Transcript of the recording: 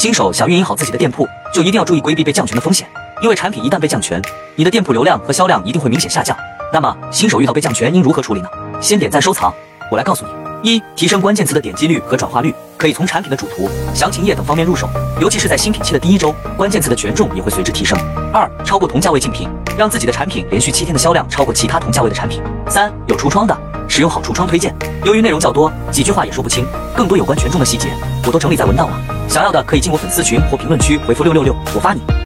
新手想运营好自己的店铺，就一定要注意规避被降权的风险，因为产品一旦被降权，你的店铺流量和销量一定会明显下降。那么新手遇到被降权应如何处理呢？先点赞收藏，我来告诉你。一、提升关键词的点击率和转化率，可以从产品的主图、详情页等方面入手，尤其是在新品期的第一周，关键词的权重也会随之提升。二、超过同价位竞品，让自己的产品连续七天的销量超过其他同价位的产品。三、有橱窗的，使用好橱窗推荐，由于内容较多，几句话也说不清，更多有关权重的细节，我都整理在文档了。想要的可以进我粉丝群或评论区回复六六六，我发你。